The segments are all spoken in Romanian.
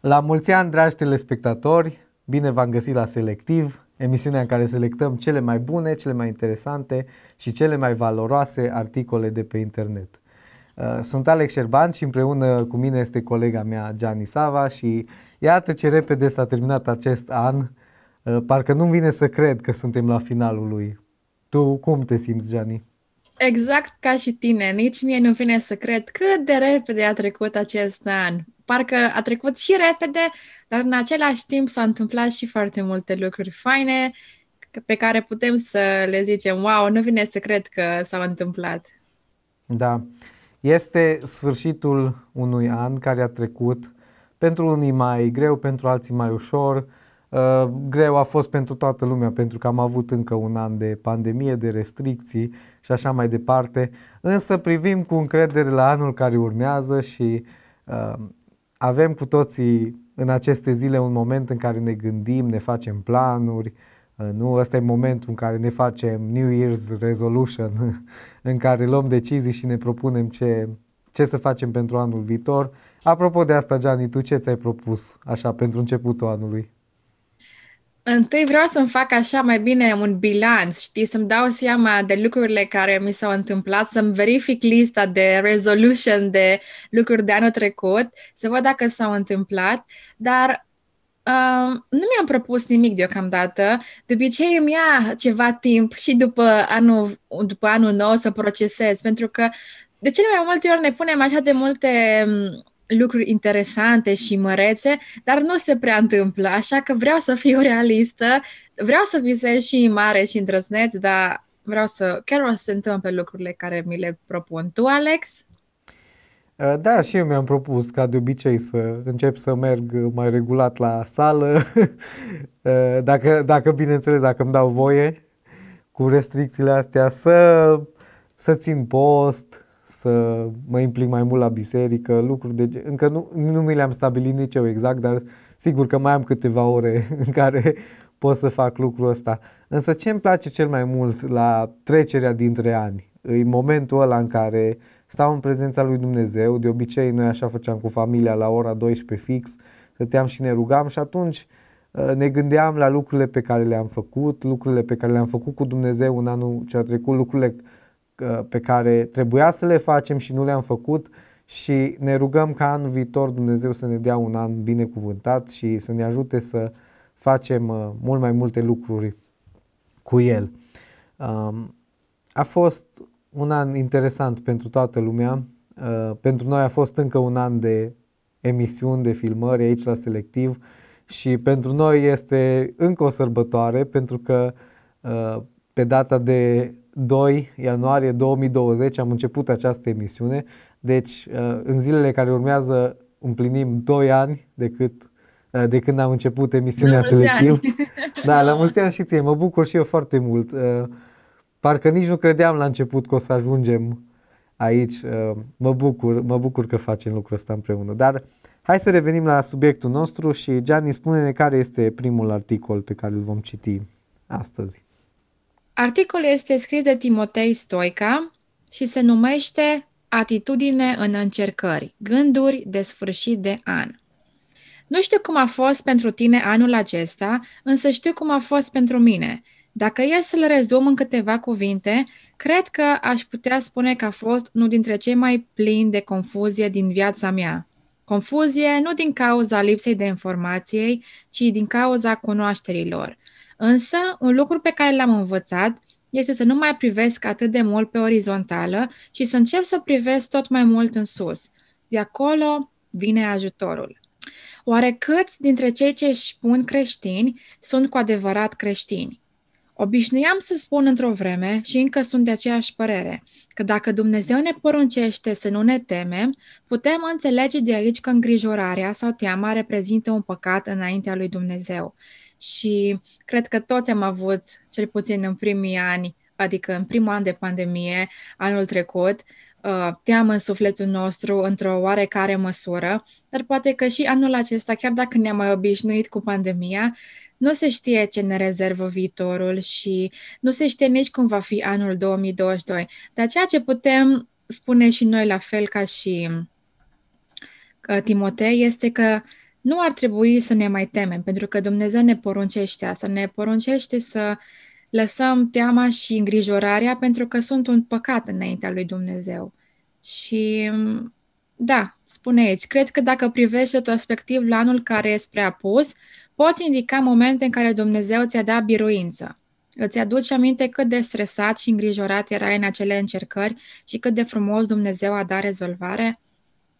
La mulți ani, dragi telespectatori, bine v-am găsit la Selectiv, emisiunea în care selectăm cele mai bune, cele mai interesante și cele mai valoroase articole de pe internet. Uh, sunt Alex Șerban și împreună cu mine este colega mea Gianni Sava și iată ce repede s-a terminat acest an. Uh, parcă nu vine să cred că suntem la finalul lui. Tu cum te simți, Gianni? Exact ca și tine, nici mie nu vine să cred cât de repede a trecut acest an. Parcă a trecut și repede, dar în același timp s-au întâmplat și foarte multe lucruri faine pe care putem să le zicem, wow, nu vine să cred că s-au întâmplat. Da, este sfârșitul unui an care a trecut, pentru unii mai greu, pentru alții mai ușor, Uh, greu a fost pentru toată lumea pentru că am avut încă un an de pandemie, de restricții și așa mai departe, însă privim cu încredere la anul care urmează și uh, avem cu toții în aceste zile un moment în care ne gândim, ne facem planuri, uh, nu? Ăsta e momentul în care ne facem New Year's Resolution, în care luăm decizii și ne propunem ce, ce să facem pentru anul viitor. Apropo de asta, Gianni, tu ce ți-ai propus așa pentru începutul anului? Întâi vreau să-mi fac așa mai bine un bilanț, știi, să-mi dau seama de lucrurile care mi s-au întâmplat, să-mi verific lista de resolution de lucruri de anul trecut, să văd dacă s-au întâmplat, dar uh, nu mi-am propus nimic deocamdată. De obicei îmi ia ceva timp și după anul, după anul nou să procesez, pentru că de cele mai multe ori ne punem așa de multe lucruri interesante și mărețe, dar nu se prea întâmplă, așa că vreau să fiu realistă, vreau să visez și mare și îndrăzneț, dar vreau să, chiar o să se întâmple lucrurile care mi le propun. Tu, Alex? Uh, da, și eu mi-am propus, ca de obicei, să încep să merg mai regulat la sală, uh, dacă, dacă bineînțeles, dacă îmi dau voie cu restricțiile astea, să, să țin post, să mă implic mai mult la biserică, lucruri de încă nu, nu mi le-am stabilit nici eu exact, dar sigur că mai am câteva ore în care pot să fac lucrul ăsta. Însă ce îmi place cel mai mult la trecerea dintre ani, e momentul ăla în care stau în prezența lui Dumnezeu, de obicei noi așa făceam cu familia la ora 12 fix, stăteam și ne rugam și atunci ă, ne gândeam la lucrurile pe care le-am făcut, lucrurile pe care le-am făcut cu Dumnezeu în anul ce a trecut, lucrurile pe care trebuia să le facem și nu le-am făcut și ne rugăm ca anul viitor Dumnezeu să ne dea un an binecuvântat și să ne ajute să facem uh, mult mai multe lucruri cu El. Um, a fost un an interesant pentru toată lumea. Uh, pentru noi a fost încă un an de emisiuni, de filmări aici la Selectiv și pentru noi este încă o sărbătoare pentru că uh, pe data de 2 ianuarie 2020 am început această emisiune, deci uh, în zilele care urmează împlinim 2 ani de, cât, uh, de când am început emisiunea selectiv. Da, la mulți ani și ție, mă bucur și eu foarte mult. Uh, parcă nici nu credeam la început că o să ajungem aici. Mă bucur, mă bucur că facem lucrul ăsta împreună. Dar hai să revenim la subiectul nostru și Gianni spune-ne care este primul articol pe care îl vom citi astăzi. Articolul este scris de Timotei Stoica și se numește Atitudine în încercări, gânduri de sfârșit de an. Nu știu cum a fost pentru tine anul acesta, însă știu cum a fost pentru mine. Dacă e să-l rezum în câteva cuvinte, cred că aș putea spune că a fost unul dintre cei mai plini de confuzie din viața mea. Confuzie nu din cauza lipsei de informației, ci din cauza cunoașterilor. Însă, un lucru pe care l-am învățat este să nu mai privesc atât de mult pe orizontală și să încep să privesc tot mai mult în sus. De acolo vine ajutorul. Oare câți dintre cei ce își spun creștini sunt cu adevărat creștini? Obișnuiam să spun într-o vreme și încă sunt de aceeași părere, că dacă Dumnezeu ne poruncește să nu ne temem, putem înțelege de aici că îngrijorarea sau teama reprezintă un păcat înaintea lui Dumnezeu și cred că toți am avut, cel puțin în primii ani, adică în primul an de pandemie, anul trecut, uh, teamă în sufletul nostru într-o oarecare măsură, dar poate că și anul acesta, chiar dacă ne-am mai obișnuit cu pandemia, nu se știe ce ne rezervă viitorul și nu se știe nici cum va fi anul 2022. Dar ceea ce putem spune și noi la fel ca și uh, Timotei este că nu ar trebui să ne mai temem, pentru că Dumnezeu ne poruncește asta, ne poruncește să lăsăm teama și îngrijorarea pentru că sunt un păcat înaintea lui Dumnezeu. Și da, spune aici, cred că dacă privești retrospectiv la anul care e spre apus, poți indica momente în care Dumnezeu ți-a dat biruință. Îți aduci aminte cât de stresat și îngrijorat erai în acele încercări și cât de frumos Dumnezeu a dat rezolvare?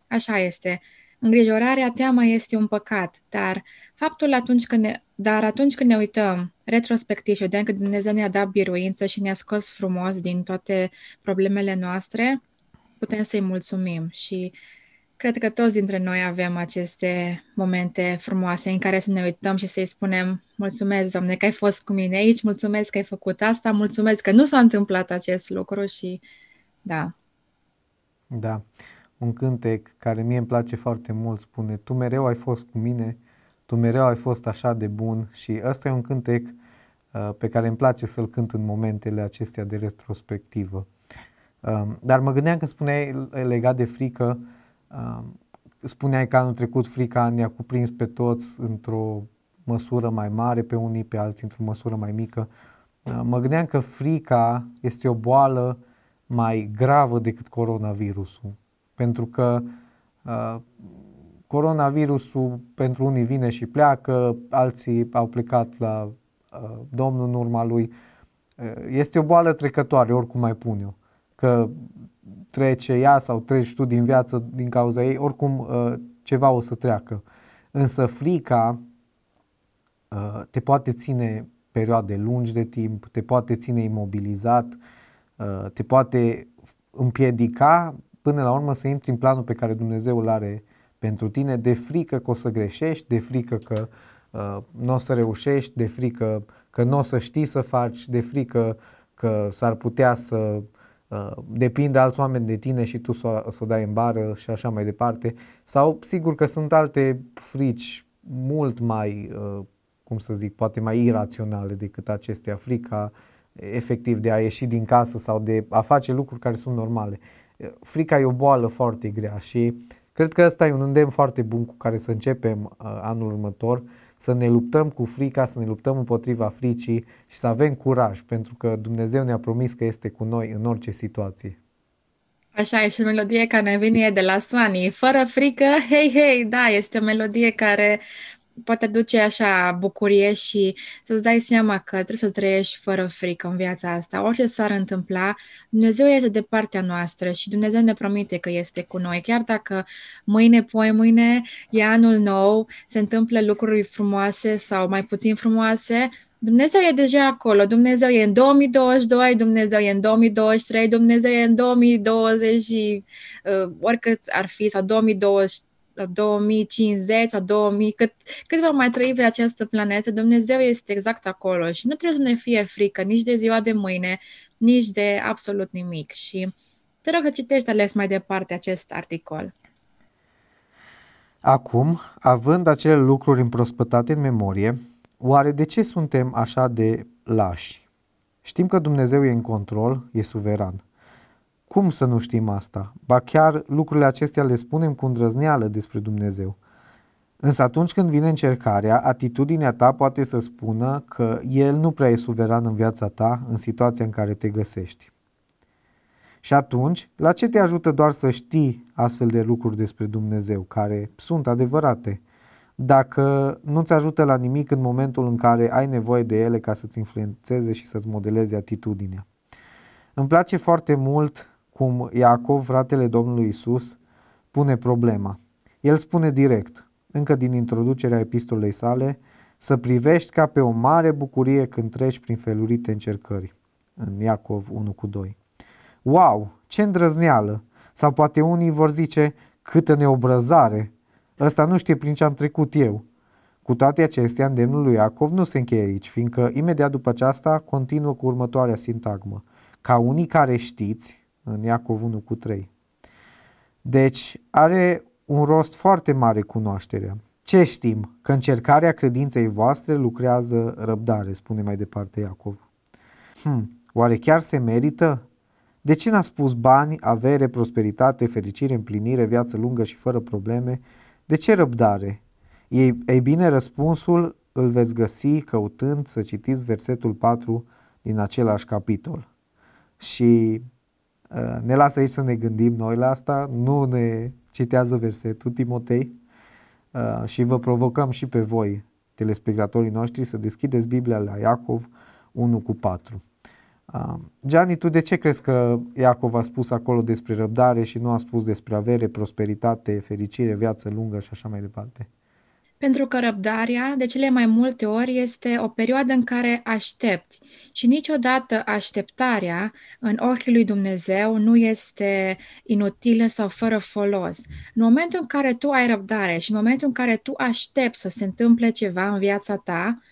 Așa este. Îngrijorarea, teama este un păcat, dar faptul atunci când ne, dar atunci când ne uităm retrospectiv și vedem că Dumnezeu ne-a dat biruință și ne-a scos frumos din toate problemele noastre, putem să-i mulțumim și cred că toți dintre noi avem aceste momente frumoase în care să ne uităm și să-i spunem mulțumesc, Doamne, că ai fost cu mine aici, mulțumesc că ai făcut asta, mulțumesc că nu s-a întâmplat acest lucru și da. Da, un cântec care mie îmi place foarte mult spune Tu mereu ai fost cu mine, tu mereu ai fost așa de bun și ăsta e un cântec uh, pe care îmi place să-l cânt în momentele acestea de retrospectivă. Um, dar mă gândeam când spuneai legat de frică, um, spuneai că anul trecut frica ne-a cuprins pe toți într-o măsură mai mare, pe unii, pe alții într-o măsură mai mică. Uh, mă gândeam că frica este o boală mai gravă decât coronavirusul. Pentru că uh, coronavirusul pentru unii vine și pleacă, alții au plecat la uh, Domnul în urma lui. Uh, este o boală trecătoare, oricum mai pun eu că trece ea sau treci tu din viață din cauza ei, oricum uh, ceva o să treacă. Însă frica uh, te poate ține perioade lungi de timp, te poate ține imobilizat, uh, te poate împiedica până la urmă să intri în planul pe care Dumnezeu îl are pentru tine, de frică că o să greșești, de frică că uh, nu o să reușești, de frică că nu o să știi să faci, de frică că s-ar putea să Uh, depinde alți oameni de tine și tu să, să o dai în bară și așa mai departe. Sau sigur că sunt alte frici mult mai, uh, cum să zic, poate mai iraționale decât acestea. Frica efectiv de a ieși din casă sau de a face lucruri care sunt normale. Frica e o boală foarte grea și cred că ăsta e un îndemn foarte bun cu care să începem uh, anul următor să ne luptăm cu frica, să ne luptăm împotriva fricii și să avem curaj, pentru că Dumnezeu ne-a promis că este cu noi în orice situație. Așa e și o melodie care vine de la Sunny. Fără frică, hei, hei, da, este o melodie care poate duce așa bucurie și să-ți dai seama că trebuie să trăiești fără frică în viața asta. Orice s-ar întâmpla, Dumnezeu este de partea noastră și Dumnezeu ne promite că este cu noi. Chiar dacă mâine, poi mâine e anul nou, se întâmplă lucruri frumoase sau mai puțin frumoase, Dumnezeu e deja acolo, Dumnezeu e în 2022, Dumnezeu e în 2023, Dumnezeu e în 2020 și uh, oricât ar fi, sau 2020, la 2050 sau 2000, cât, cât vom mai trăi pe această planetă, Dumnezeu este exact acolo și nu trebuie să ne fie frică nici de ziua de mâine, nici de absolut nimic. Și te rog să citești ales mai departe acest articol. Acum, având acele lucruri împrospătate în memorie, oare de ce suntem așa de lași? Știm că Dumnezeu e în control, e suveran. Cum să nu știm asta? Ba chiar lucrurile acestea le spunem cu îndrăzneală despre Dumnezeu. Însă atunci când vine încercarea, atitudinea ta poate să spună că El nu prea e suveran în viața ta, în situația în care te găsești. Și atunci, la ce te ajută doar să știi astfel de lucruri despre Dumnezeu, care sunt adevărate, dacă nu-ți ajută la nimic în momentul în care ai nevoie de ele ca să-ți influențeze și să-ți modeleze atitudinea? Îmi place foarte mult cum Iacov, fratele Domnului Isus, pune problema. El spune direct, încă din introducerea epistolei sale, să privești ca pe o mare bucurie când treci prin felurite încercări. În Iacov 1 cu 2. Wow, ce îndrăzneală! Sau poate unii vor zice, câtă neobrăzare! Ăsta nu știe prin ce am trecut eu. Cu toate acestea, îndemnul lui Iacov nu se încheie aici, fiindcă imediat după aceasta continuă cu următoarea sintagmă. Ca unii care știți, în Iacov 1 cu 3. Deci are un rost foarte mare cunoașterea. Ce știm? Că încercarea credinței voastre lucrează răbdare, spune mai departe Iacov. Hmm, oare chiar se merită? De ce n-a spus bani, avere, prosperitate, fericire, împlinire, viață lungă și fără probleme? De ce răbdare? Ei, ei bine, răspunsul îl veți găsi căutând să citiți versetul 4 din același capitol. Și uh, ne lasă aici să ne gândim noi la asta, nu ne citează versetul Timotei uh, și vă provocăm și pe voi, telespectatorii noștri, să deschideți Biblia la Iacov 1 cu 4. Uh, Gianni, tu de ce crezi că Iacov a spus acolo despre răbdare și nu a spus despre avere, prosperitate, fericire, viață lungă și așa mai departe? Pentru că răbdarea, de cele mai multe ori, este o perioadă în care aștepți și niciodată așteptarea în ochii lui Dumnezeu nu este inutilă sau fără folos. În momentul în care tu ai răbdare și în momentul în care tu aștepți să se întâmple ceva în viața ta,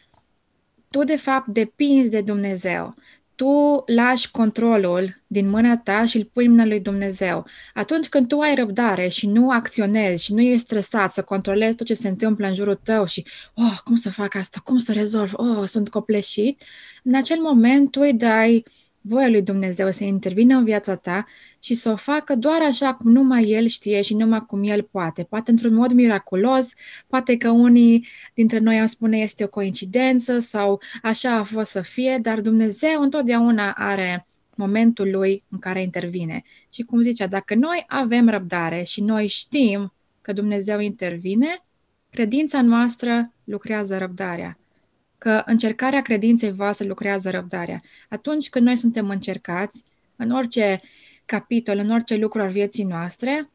tu de fapt depinzi de Dumnezeu tu lași controlul din mâna ta și îl pui în mâna lui Dumnezeu. Atunci când tu ai răbdare și nu acționezi și nu ești stresat să controlezi tot ce se întâmplă în jurul tău și, oh, cum să fac asta, cum să rezolv, oh, sunt copleșit, în acel moment tu îi dai voia lui Dumnezeu să intervină în viața ta și să o facă doar așa cum numai El știe și numai cum El poate. Poate într-un mod miraculos, poate că unii dintre noi am spune este o coincidență sau așa a fost să fie, dar Dumnezeu întotdeauna are momentul Lui în care intervine. Și cum zicea, dacă noi avem răbdare și noi știm că Dumnezeu intervine, credința noastră lucrează răbdarea că încercarea credinței voastre lucrează răbdarea. Atunci când noi suntem încercați, în orice capitol, în orice lucru al vieții noastre,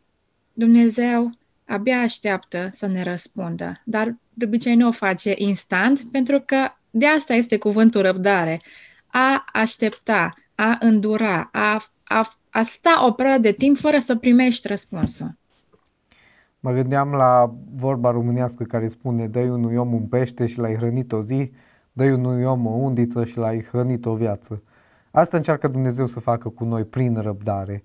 Dumnezeu abia așteaptă să ne răspundă. Dar de obicei nu o face instant, pentru că de asta este cuvântul răbdare. A aștepta, a îndura, a, a, a sta o perioadă de timp fără să primești răspunsul. Mă gândeam la vorba românească care spune dă unui om un pește și l-ai hrănit o zi, dă unui om o undiță și l-ai hrănit o viață. Asta încearcă Dumnezeu să facă cu noi prin răbdare.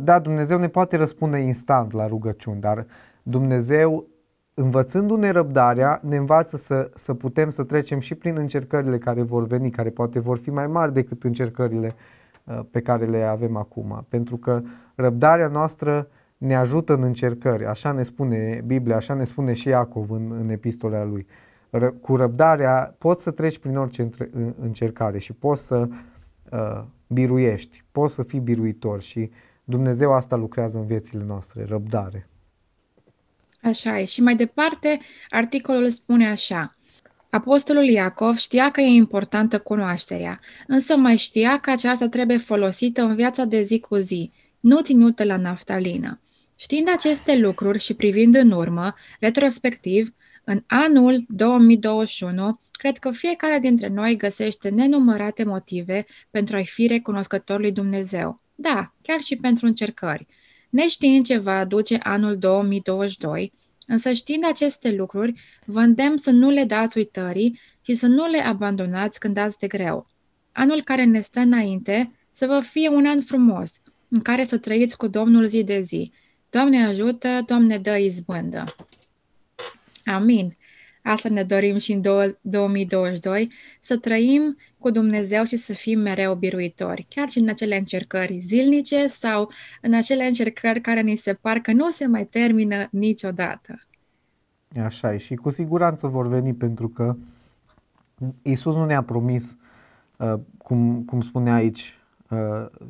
Da, Dumnezeu ne poate răspunde instant la rugăciuni, dar Dumnezeu, învățându-ne răbdarea, ne învață să, să putem să trecem și prin încercările care vor veni, care poate vor fi mai mari decât încercările uh, pe care le avem acum. Pentru că răbdarea noastră ne ajută în încercări. Așa ne spune Biblia, așa ne spune și Iacov în, în epistola lui. Ră, cu răbdarea poți să treci prin orice încercare și poți să uh, biruiești, poți să fii biruitor și Dumnezeu asta lucrează în viețile noastre, răbdare. Așa e. Și mai departe, articolul spune așa. Apostolul Iacov știa că e importantă cunoașterea, însă mai știa că aceasta trebuie folosită în viața de zi cu zi, nu ținută la naftalină. Știind aceste lucruri și privind în urmă, retrospectiv, în anul 2021, cred că fiecare dintre noi găsește nenumărate motive pentru a-i fi recunoscător lui Dumnezeu. Da, chiar și pentru încercări. Neștiind ce va aduce anul 2022, însă știind aceste lucruri, vă îndemn să nu le dați uitării și să nu le abandonați când dați de greu. Anul care ne stă înainte să vă fie un an frumos, în care să trăiți cu Domnul zi de zi, Doamne ajută, Doamne dă izbândă. Amin. Asta ne dorim și în 2022, să trăim cu Dumnezeu și să fim mereu biruitori, chiar și în acele încercări zilnice sau în acele încercări care ni se par că nu se mai termină niciodată. Așa e și cu siguranță vor veni pentru că Isus nu ne-a promis, uh, cum, cum spune aici, uh,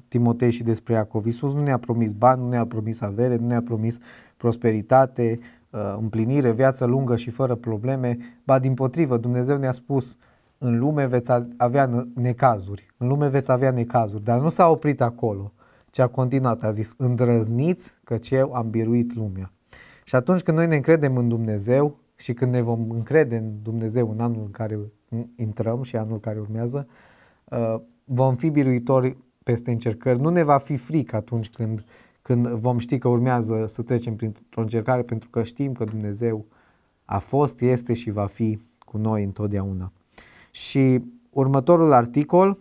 Timotei și despre Iacov. Iisus nu ne-a promis bani, nu ne-a promis avere, nu ne-a promis prosperitate, uh, împlinire, viață lungă și fără probleme, ba din potrivă, Dumnezeu ne-a spus în lume veți avea necazuri, în lume veți avea necazuri, dar nu s-a oprit acolo, ci a continuat, a zis, îndrăzniți căci eu am biruit lumea. Și atunci când noi ne încredem în Dumnezeu și când ne vom încrede în Dumnezeu în anul în care intrăm și anul care urmează, uh, vom fi biruitori peste încercări, nu ne va fi frică atunci când, când vom ști că urmează să trecem printr-o încercare, pentru că știm că Dumnezeu a fost, este și va fi cu noi întotdeauna. Și următorul articol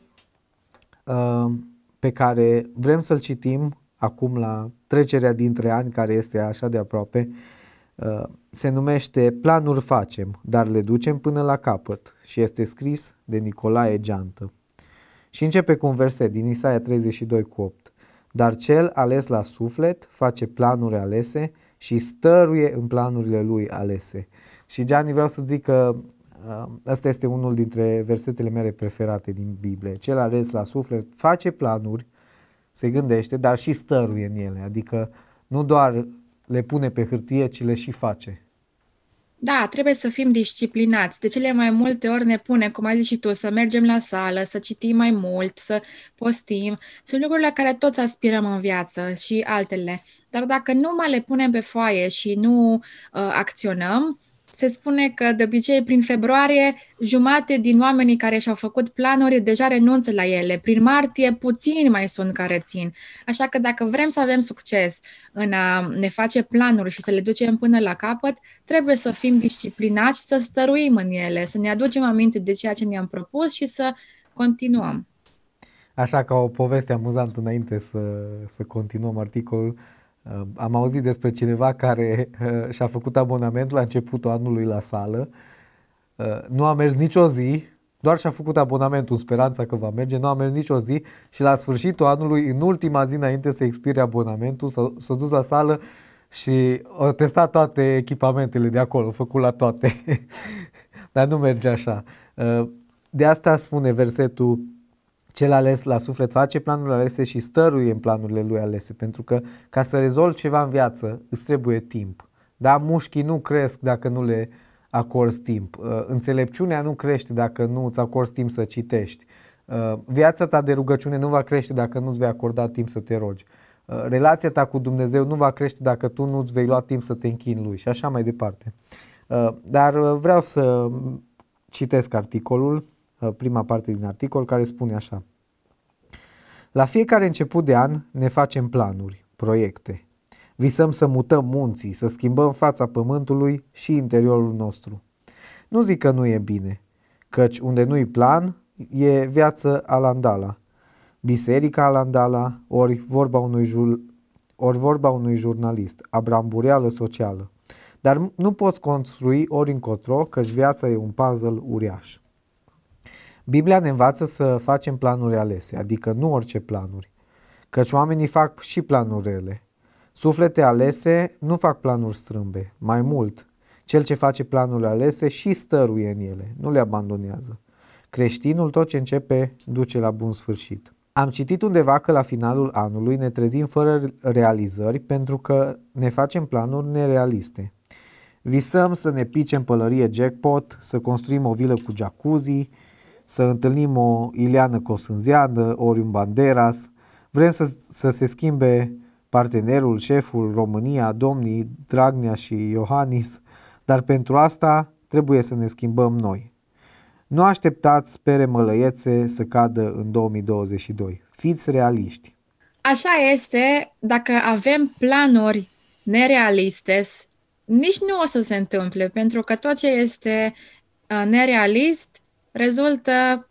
uh, pe care vrem să-l citim acum la trecerea dintre ani, care este așa de aproape, uh, se numește Planuri facem, dar le ducem până la capăt și este scris de Nicolae Geantă. Și începe cu un verset din Isaia 32 cu 8. Dar cel ales la suflet face planuri alese și stăruie în planurile lui alese. Și Gianni vreau să zic că uh, ăsta este unul dintre versetele mele preferate din Biblie. Cel ales la suflet face planuri, se gândește, dar și stăruie în ele. Adică nu doar le pune pe hârtie, ci le și face. Da, trebuie să fim disciplinați. De cele mai multe ori ne pune, cum ai zis și tu, să mergem la sală, să citim mai mult, să postim. Sunt lucruri la care toți aspirăm în viață și altele. Dar dacă nu mai le punem pe foaie și nu uh, acționăm, se spune că de obicei prin februarie jumate din oamenii care și-au făcut planuri deja renunță la ele. Prin martie puțini mai sunt care țin. Așa că dacă vrem să avem succes în a ne face planuri și să le ducem până la capăt, trebuie să fim disciplinați și să stăruim în ele, să ne aducem aminte de ceea ce ne-am propus și să continuăm. Așa ca o poveste amuzantă înainte să, să continuăm articolul, Uh, am auzit despre cineva care uh, și-a făcut abonament la începutul anului la sală, uh, nu a mers nicio zi, doar și-a făcut abonamentul în speranța că va merge, nu a mers nicio zi și la sfârșitul anului, în ultima zi înainte să expire abonamentul, s-a, s-a dus la sală și a testat toate echipamentele de acolo, a făcut la toate. Dar nu merge așa. De asta spune versetul cel ales la suflet face planurile alese și stăruie în planurile lui alese, pentru că ca să rezolvi ceva în viață îți trebuie timp. Da, mușchii nu cresc dacă nu le acorzi timp. Uh, înțelepciunea nu crește dacă nu îți acorzi timp să citești. Uh, viața ta de rugăciune nu va crește dacă nu îți vei acorda timp să te rogi. Uh, relația ta cu Dumnezeu nu va crește dacă tu nu îți vei lua timp să te închini lui și așa mai departe. Dar vreau să citesc articolul Uh, prima parte din articol care spune așa. La fiecare început de an ne facem planuri, proiecte. Visăm să mutăm munții, să schimbăm fața pământului și interiorul nostru. Nu zic că nu e bine, căci unde nu-i plan, e viață alandala. Biserica alandala, ori vorba unui, jur, ori vorba unui jurnalist, abrambureală socială. Dar nu poți construi ori încotro, căci viața e un puzzle uriaș. Biblia ne învață să facem planuri alese, adică nu orice planuri, căci oamenii fac și planuri rele. Suflete alese nu fac planuri strâmbe, mai mult, cel ce face planuri alese și stăruie în ele, nu le abandonează. Creștinul tot ce începe duce la bun sfârșit. Am citit undeva că la finalul anului ne trezim fără realizări pentru că ne facem planuri nerealiste. Visăm să ne picem pălărie jackpot, să construim o vilă cu jacuzzi, să întâlnim o Ileană Cosânzeană, ori un Banderas. Vrem să, să se schimbe partenerul, șeful, România, domnii Dragnea și Iohannis, dar pentru asta trebuie să ne schimbăm noi. Nu așteptați pere mălăiețe să cadă în 2022. Fiți realiști. Așa este, dacă avem planuri nerealiste, nici nu o să se întâmple, pentru că tot ce este uh, nerealist rezultă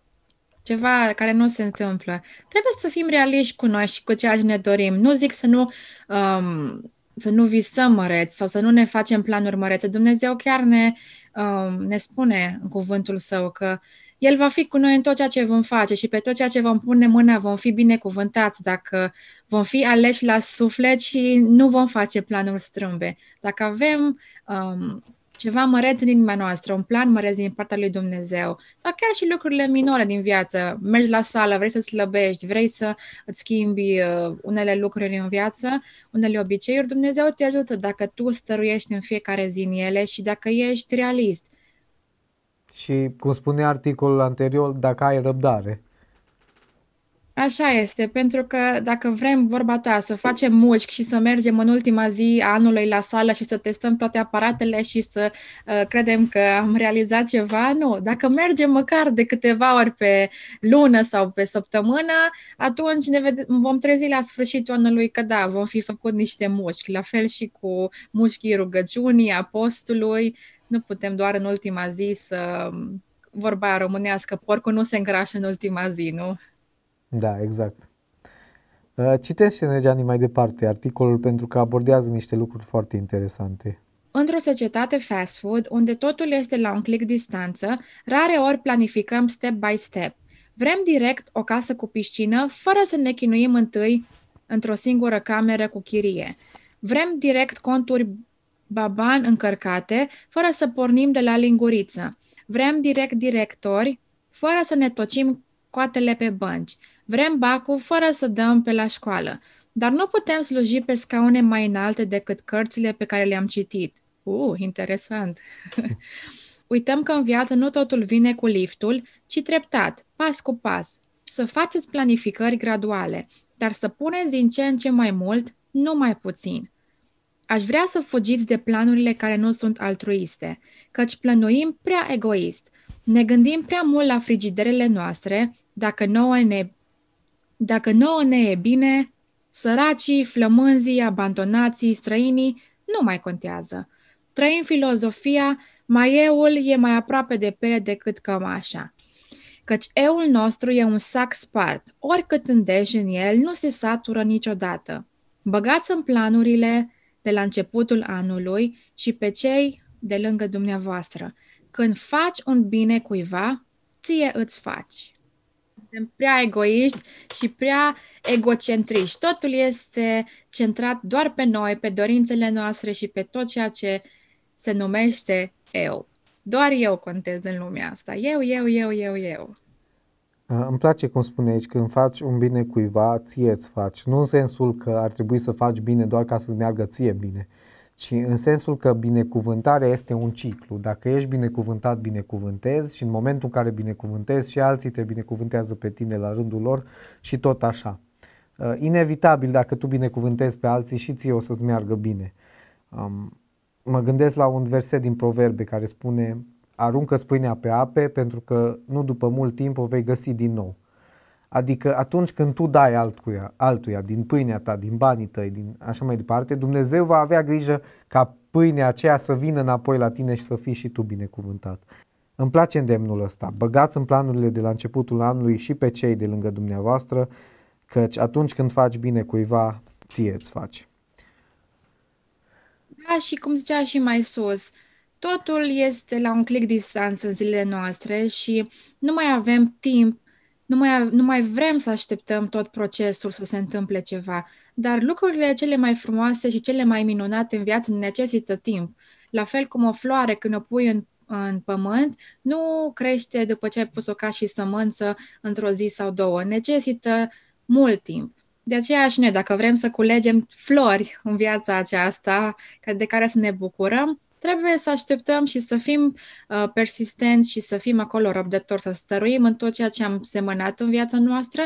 ceva care nu se întâmplă. Trebuie să fim realiști cu noi și cu ceea ce ne dorim. Nu zic să nu, um, să nu visăm măreți sau să nu ne facem planuri mărețe. Dumnezeu chiar ne, um, ne spune în cuvântul său că El va fi cu noi în tot ceea ce vom face și pe tot ceea ce vom pune mâna vom fi binecuvântați dacă vom fi aleși la suflet și nu vom face planuri strâmbe. Dacă avem um, ceva măreț din inima noastră, un plan măreț din partea lui Dumnezeu sau chiar și lucrurile minore din viață. Mergi la sală, vrei să slăbești, vrei să îți schimbi uh, unele lucruri în viață, unele obiceiuri, Dumnezeu te ajută dacă tu stăruiești în fiecare zi în ele și dacă ești realist. Și cum spune articolul anterior, dacă ai răbdare. Așa este, pentru că dacă vrem, vorba ta, să facem mușchi și să mergem în ultima zi a anului la sală și să testăm toate aparatele și să uh, credem că am realizat ceva, nu. Dacă mergem măcar de câteva ori pe lună sau pe săptămână, atunci ne ved- vom trezi la sfârșitul anului că da, vom fi făcut niște mușchi. La fel și cu mușchii rugăciunii, apostului, nu putem doar în ultima zi să vorba românească, porcul nu se îngrașă în ultima zi, nu? Da, exact. Uh, citește-ne, Gianni, mai departe articolul pentru că abordează niște lucruri foarte interesante. Într-o societate fast food, unde totul este la un click distanță, rare ori planificăm step by step. Vrem direct o casă cu piscină, fără să ne chinuim întâi într-o singură cameră cu chirie. Vrem direct conturi baban încărcate, fără să pornim de la linguriță. Vrem direct directori, fără să ne tocim coatele pe bănci. Vrem bacul fără să dăm pe la școală. Dar nu putem sluji pe scaune mai înalte decât cărțile pe care le-am citit. Uh, interesant! Uităm că în viață nu totul vine cu liftul, ci treptat, pas cu pas. Să faceți planificări graduale, dar să puneți din ce în ce mai mult, nu mai puțin. Aș vrea să fugiți de planurile care nu sunt altruiste, căci plănuim prea egoist. Ne gândim prea mult la frigiderele noastre, dacă nouă ne, dacă nouă ne e bine, săracii, flămânzii, abandonații, străinii, nu mai contează. Trăim filozofia, mai eul e mai aproape de pere decât cămașa. Căci eul nostru e un sac spart, oricât îndeși în el, nu se satură niciodată. Băgați în planurile de la începutul anului și pe cei de lângă dumneavoastră. Când faci un bine cuiva, ție îți faci. Suntem prea egoiști și prea egocentriști. Totul este centrat doar pe noi, pe dorințele noastre și pe tot ceea ce se numește eu. Doar eu contez în lumea asta. Eu, eu, eu, eu, eu. Îmi place cum spune aici, când faci un bine cuiva, ție îți faci. Nu în sensul că ar trebui să faci bine doar ca să-ți meargă ție bine, ci în sensul că binecuvântarea este un ciclu. Dacă ești binecuvântat, binecuvântezi și în momentul în care binecuvântezi și alții te binecuvântează pe tine la rândul lor și tot așa. Inevitabil, dacă tu binecuvântezi pe alții și ție o să-ți meargă bine. Mă gândesc la un verset din Proverbe care spune aruncă pâinea pe ape pentru că nu după mult timp o vei găsi din nou. Adică atunci când tu dai altuia, altuia din pâinea ta, din banii tăi, din așa mai departe, Dumnezeu va avea grijă ca pâinea aceea să vină înapoi la tine și să fii și tu binecuvântat. Îmi place îndemnul ăsta. Băgați în planurile de la începutul anului și pe cei de lângă dumneavoastră, căci atunci când faci bine cuiva, ție îți faci. Da, și cum zicea și mai sus, totul este la un clic distanță în zilele noastre și nu mai avem timp, nu mai, nu mai vrem să așteptăm tot procesul să se întâmple ceva, dar lucrurile cele mai frumoase și cele mai minunate în viață necesită timp. La fel cum o floare, când o pui în, în pământ, nu crește după ce ai pus-o ca și sămânță într-o zi sau două. Necesită mult timp. De aceea și noi, dacă vrem să culegem flori în viața aceasta, de care să ne bucurăm, trebuie să așteptăm și să fim uh, persistenți și să fim acolo răbdători, să stăruim în tot ceea ce am semănat în viața noastră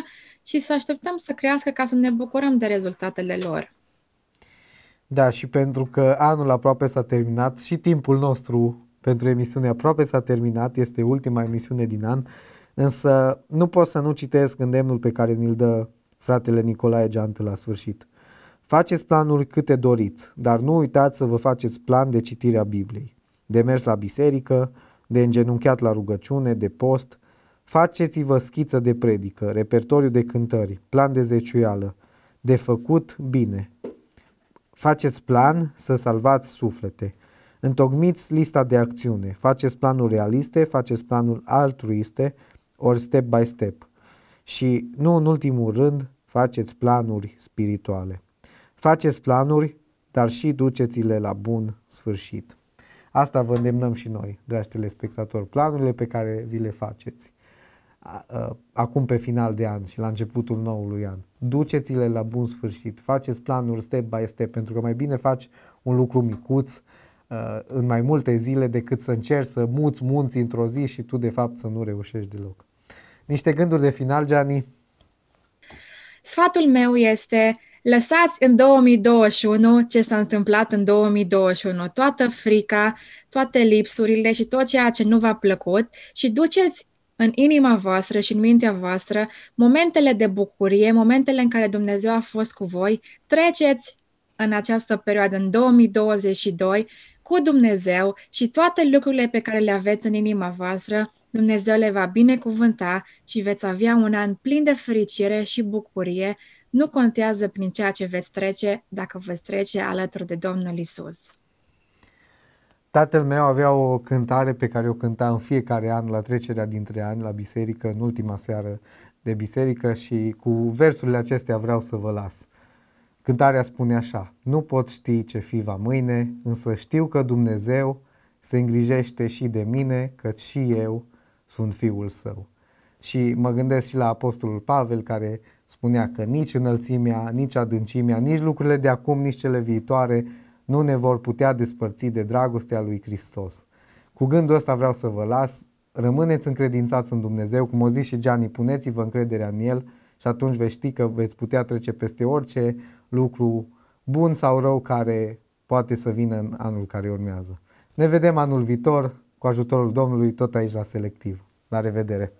și să așteptăm să crească ca să ne bucurăm de rezultatele lor. Da, și pentru că anul aproape s-a terminat și timpul nostru pentru emisiune aproape s-a terminat, este ultima emisiune din an, însă nu pot să nu citesc îndemnul pe care ni-l dă fratele Nicolae Geantă la sfârșit. Faceți planuri câte doriți, dar nu uitați să vă faceți plan de citirea Bibliei, de mers la biserică, de îngenunchiat la rugăciune, de post. Faceți-vă schiță de predică, repertoriu de cântări, plan de zeciuială, de făcut bine. Faceți plan să salvați suflete. Întocmiți lista de acțiune, faceți planuri realiste, faceți planuri altruiste, ori step by step. Și, nu în ultimul rând, faceți planuri spirituale. Faceți planuri, dar și duceți-le la bun sfârșit. Asta vă îndemnăm și noi, dragi telespectatori, planurile pe care vi le faceți acum pe final de an și la începutul noului an. Duceți-le la bun sfârșit, faceți planuri step by step, pentru că mai bine faci un lucru micuț în mai multe zile decât să încerci să muți munți într-o zi și tu de fapt să nu reușești deloc. Niște gânduri de final, Gianni? Sfatul meu este Lăsați în 2021 ce s-a întâmplat în 2021, toată frica, toate lipsurile și tot ceea ce nu v-a plăcut și duceți în inima voastră și în mintea voastră momentele de bucurie, momentele în care Dumnezeu a fost cu voi, treceți în această perioadă, în 2022, cu Dumnezeu și toate lucrurile pe care le aveți în inima voastră, Dumnezeu le va binecuvânta și veți avea un an plin de fericire și bucurie nu contează prin ceea ce veți trece dacă veți trece alături de Domnul Isus. Tatăl meu avea o cântare pe care o cânta în fiecare an la trecerea dintre ani la biserică, în ultima seară de biserică și cu versurile acestea vreau să vă las. Cântarea spune așa, nu pot ști ce fi va mâine, însă știu că Dumnezeu se îngrijește și de mine, căci și eu sunt fiul său. Și mă gândesc și la Apostolul Pavel care spunea că nici înălțimea, nici adâncimea, nici lucrurile de acum, nici cele viitoare nu ne vor putea despărți de dragostea lui Hristos. Cu gândul ăsta vreau să vă las, rămâneți încredințați în Dumnezeu, cum o zis și Gianni, puneți-vă încrederea în El și atunci veți ști că veți putea trece peste orice lucru bun sau rău care poate să vină în anul care urmează. Ne vedem anul viitor cu ajutorul Domnului tot aici la Selectiv. La revedere!